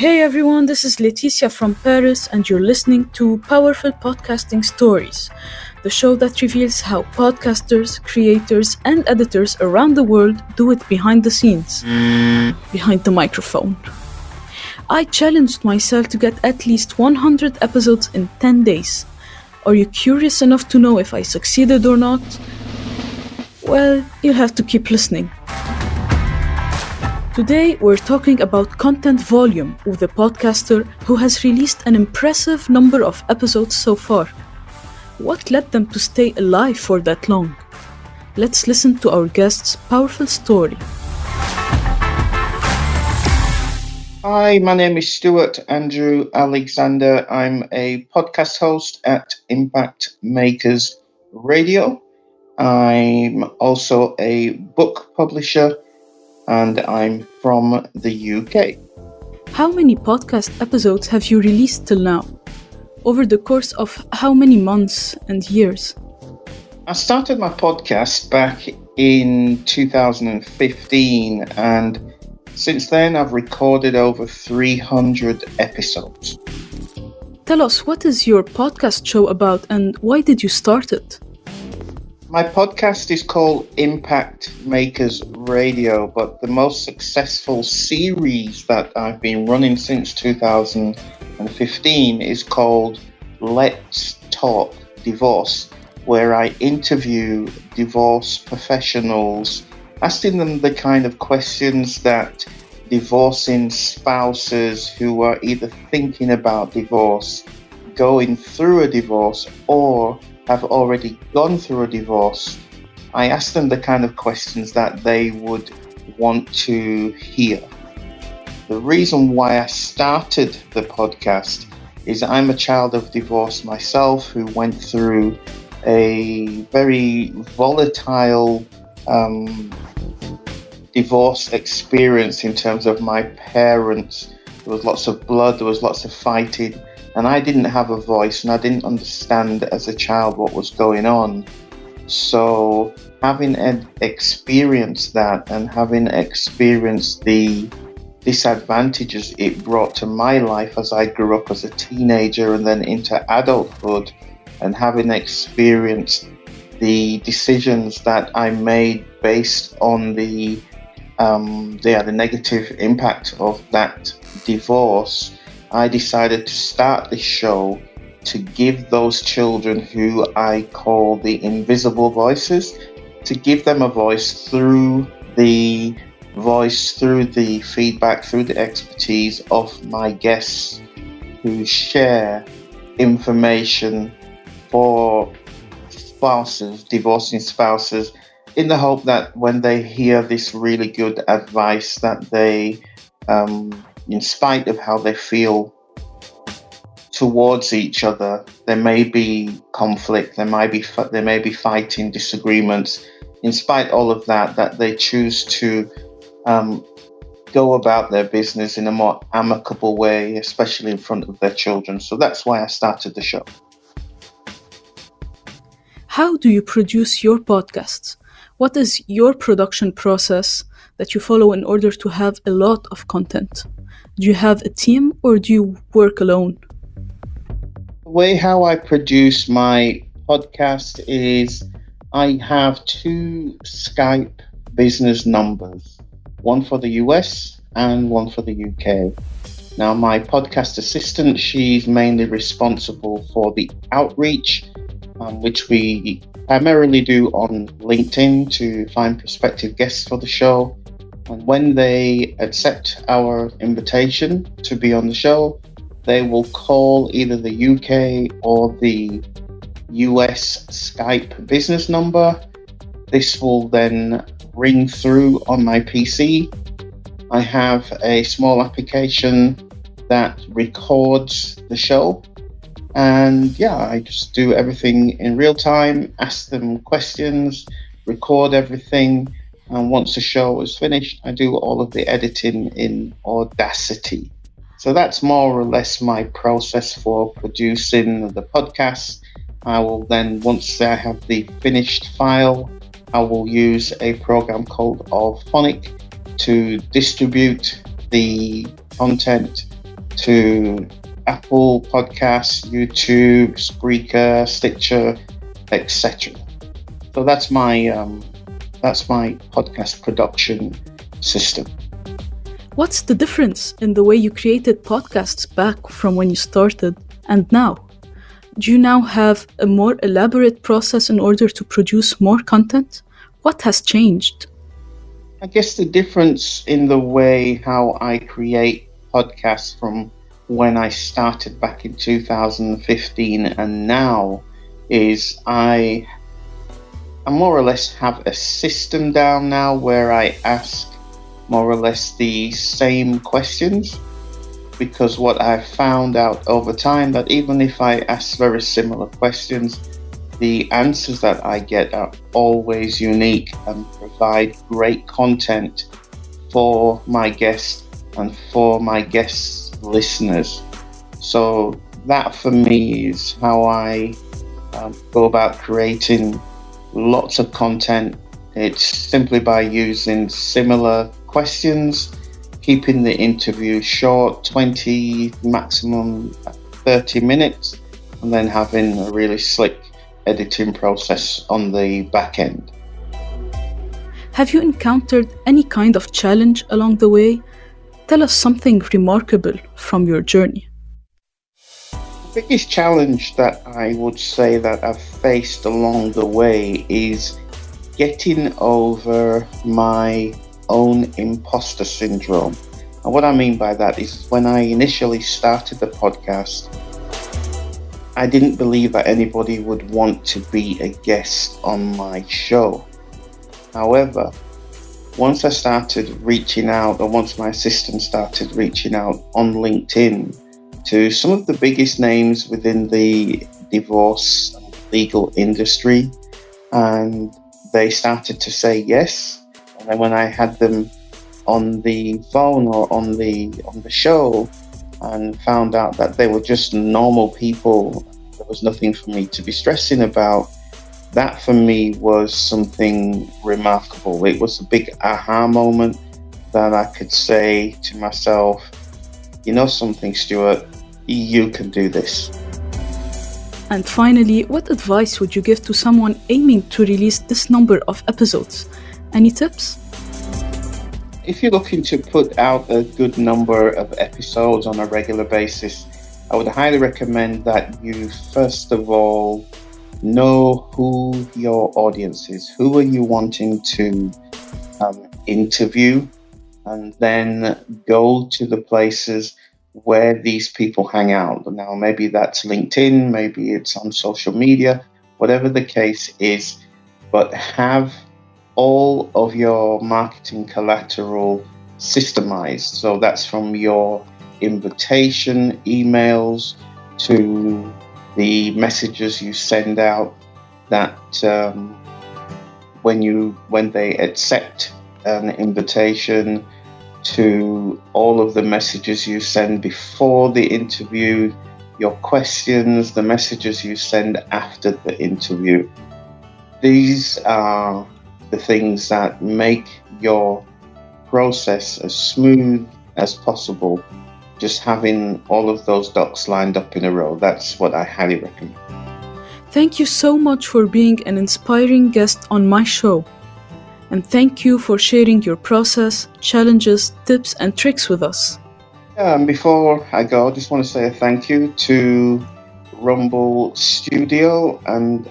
Hey everyone, this is Laetitia from Paris, and you're listening to Powerful Podcasting Stories, the show that reveals how podcasters, creators, and editors around the world do it behind the scenes, behind the microphone. I challenged myself to get at least 100 episodes in 10 days. Are you curious enough to know if I succeeded or not? Well, you'll have to keep listening. Today, we're talking about content volume with a podcaster who has released an impressive number of episodes so far. What led them to stay alive for that long? Let's listen to our guest's powerful story. Hi, my name is Stewart Andrew Alexander. I'm a podcast host at Impact Makers Radio. I'm also a book publisher and I'm from the UK. How many podcast episodes have you released till now? Over the course of how many months and years? I started my podcast back in 2015 and since then I've recorded over 300 episodes. Tell us, what is your podcast show about and why did you start it? My podcast is called Impact Makers Radio, but the most successful series that I've been running since 2015 is called Let's Talk Divorce, where I interview divorce professionals, asking them the kind of questions that divorcing spouses who are either thinking about divorce, going through a divorce, or have already gone through a divorce, I ask them the kind of questions that they would want to hear. The reason why I started the podcast is I'm a child of divorce myself who went through a very volatile um, divorce experience in terms of my parents. There was lots of blood, there was lots of fighting and I didn't have a voice and I didn't understand as a child what was going on. So, having experienced that and having experienced the disadvantages it brought to my life as I grew up as a teenager and then into adulthood, and having experienced the decisions that I made based on the um, yeah, the negative impact of that divorce, I decided to start this show to give those children who I call the invisible voices, to give them a voice through the voice, through the feedback, through the expertise of my guests who share information for spouses, divorcing spouses, in the hope that when they hear this really good advice that they um, in spite of how they feel towards each other, there may be conflict, there might be there may be fighting, disagreements. In spite all of that, that they choose to um, go about their business in a more amicable way, especially in front of their children. So that's why I started the show. How do you produce your podcasts? What is your production process that you follow in order to have a lot of content? Do you have a team or do you work alone? The way how I produce my podcast is I have two Skype business numbers, one for the US and one for the UK. Now, my podcast assistant, she's mainly responsible for the outreach, um, which we primarily do on LinkedIn to find prospective guests for the show. And when they accept our invitation to be on the show, they will call either the UK or the US Skype business number. This will then ring through on my PC. I have a small application that records the show. And yeah, I just do everything in real time, ask them questions, record everything, and once the show is finished, I do all of the editing in Audacity. So that's more or less my process for producing the podcast. I will then, once I have the finished file, I will use a program called Auphonic to distribute the content to Apple Podcasts, YouTube, Spreaker, Stitcher, etc. So that's my um, that's my podcast production system. What's the difference in the way you created podcasts back from when you started and now? Do you now have a more elaborate process in order to produce more content? What has changed? I guess the difference in the way how I create podcasts from when I started back in 2015 and now is I I more or less have a system down now where I ask more or less the same questions because what I've found out over time that even if I ask very similar questions, the answers that I get are always unique and provide great content for my guests and for my guests' listeners. So, that for me is how I um, go about creating lots of content. It's simply by using similar questions, keeping the interview short 20, maximum 30 minutes, and then having a really slick editing process on the back end. Have you encountered any kind of challenge along the way? Tell us something remarkable from your journey. Biggest challenge that I would say that I've faced along the way is getting over my own imposter syndrome. And what I mean by that is when I initially started the podcast, I didn't believe that anybody would want to be a guest on my show. However, once I started reaching out, or once my assistant started reaching out on LinkedIn to some of the biggest names within the divorce legal industry, and they started to say yes. And then when I had them on the phone or on the on the show, and found out that they were just normal people. There was nothing for me to be stressing about. That for me was something remarkable. It was a big aha moment that I could say to myself, you know something, Stewart, you can do this. And finally, what advice would you give to someone aiming to release this number of episodes? Any tips? if you're looking to put out a good number of episodes on a regular basis, I would highly recommend that you first of all know who your audience is. Who are you wanting to um, interview? And then go to the places where these people hang out. Now, maybe that's LinkedIn, maybe it's on social media, whatever the case is, but have all of your marketing collateral systemized. So that's from your invitation emails to the messages you send out that um, when you when they accept an invitation to all of the messages you send before the interview your questions the messages you send after the interview these are the things that make your process as smooth as possible. Just having all of those ducks lined up in a row. That's what I highly recommend. Thank you so much for being an inspiring guest on my show. And thank you for sharing your process, challenges, tips, and tricks with us. Yeah, and before I go, I just want to say a thank you to Rumble Studio and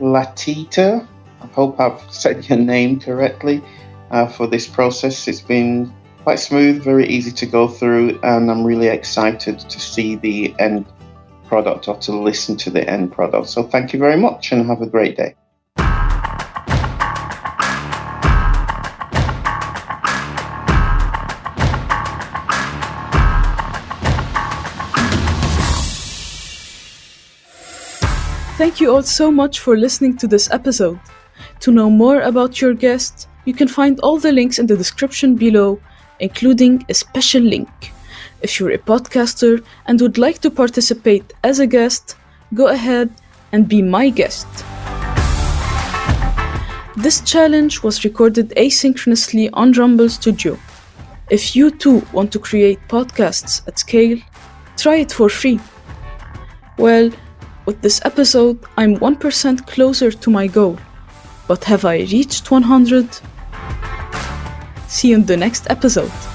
Latita I hope I've said your name correctly uh, for this process. It's been quite smooth, very easy to go through, and I'm really excited to see the end product or to listen to the end product. So, thank you very much and have a great day. Thank you all so much for listening to this episode. To know more about your guest, you can find all the links in the description below, including a special link. If you're a podcaster and would like to participate as a guest, go ahead and be my guest. This challenge was recorded asynchronously on Rumble Studio. If you too want to create podcasts at scale, try it for free. Well, with this episode, I'm 1% closer to my goal. But have I reached 100? See you in the next episode.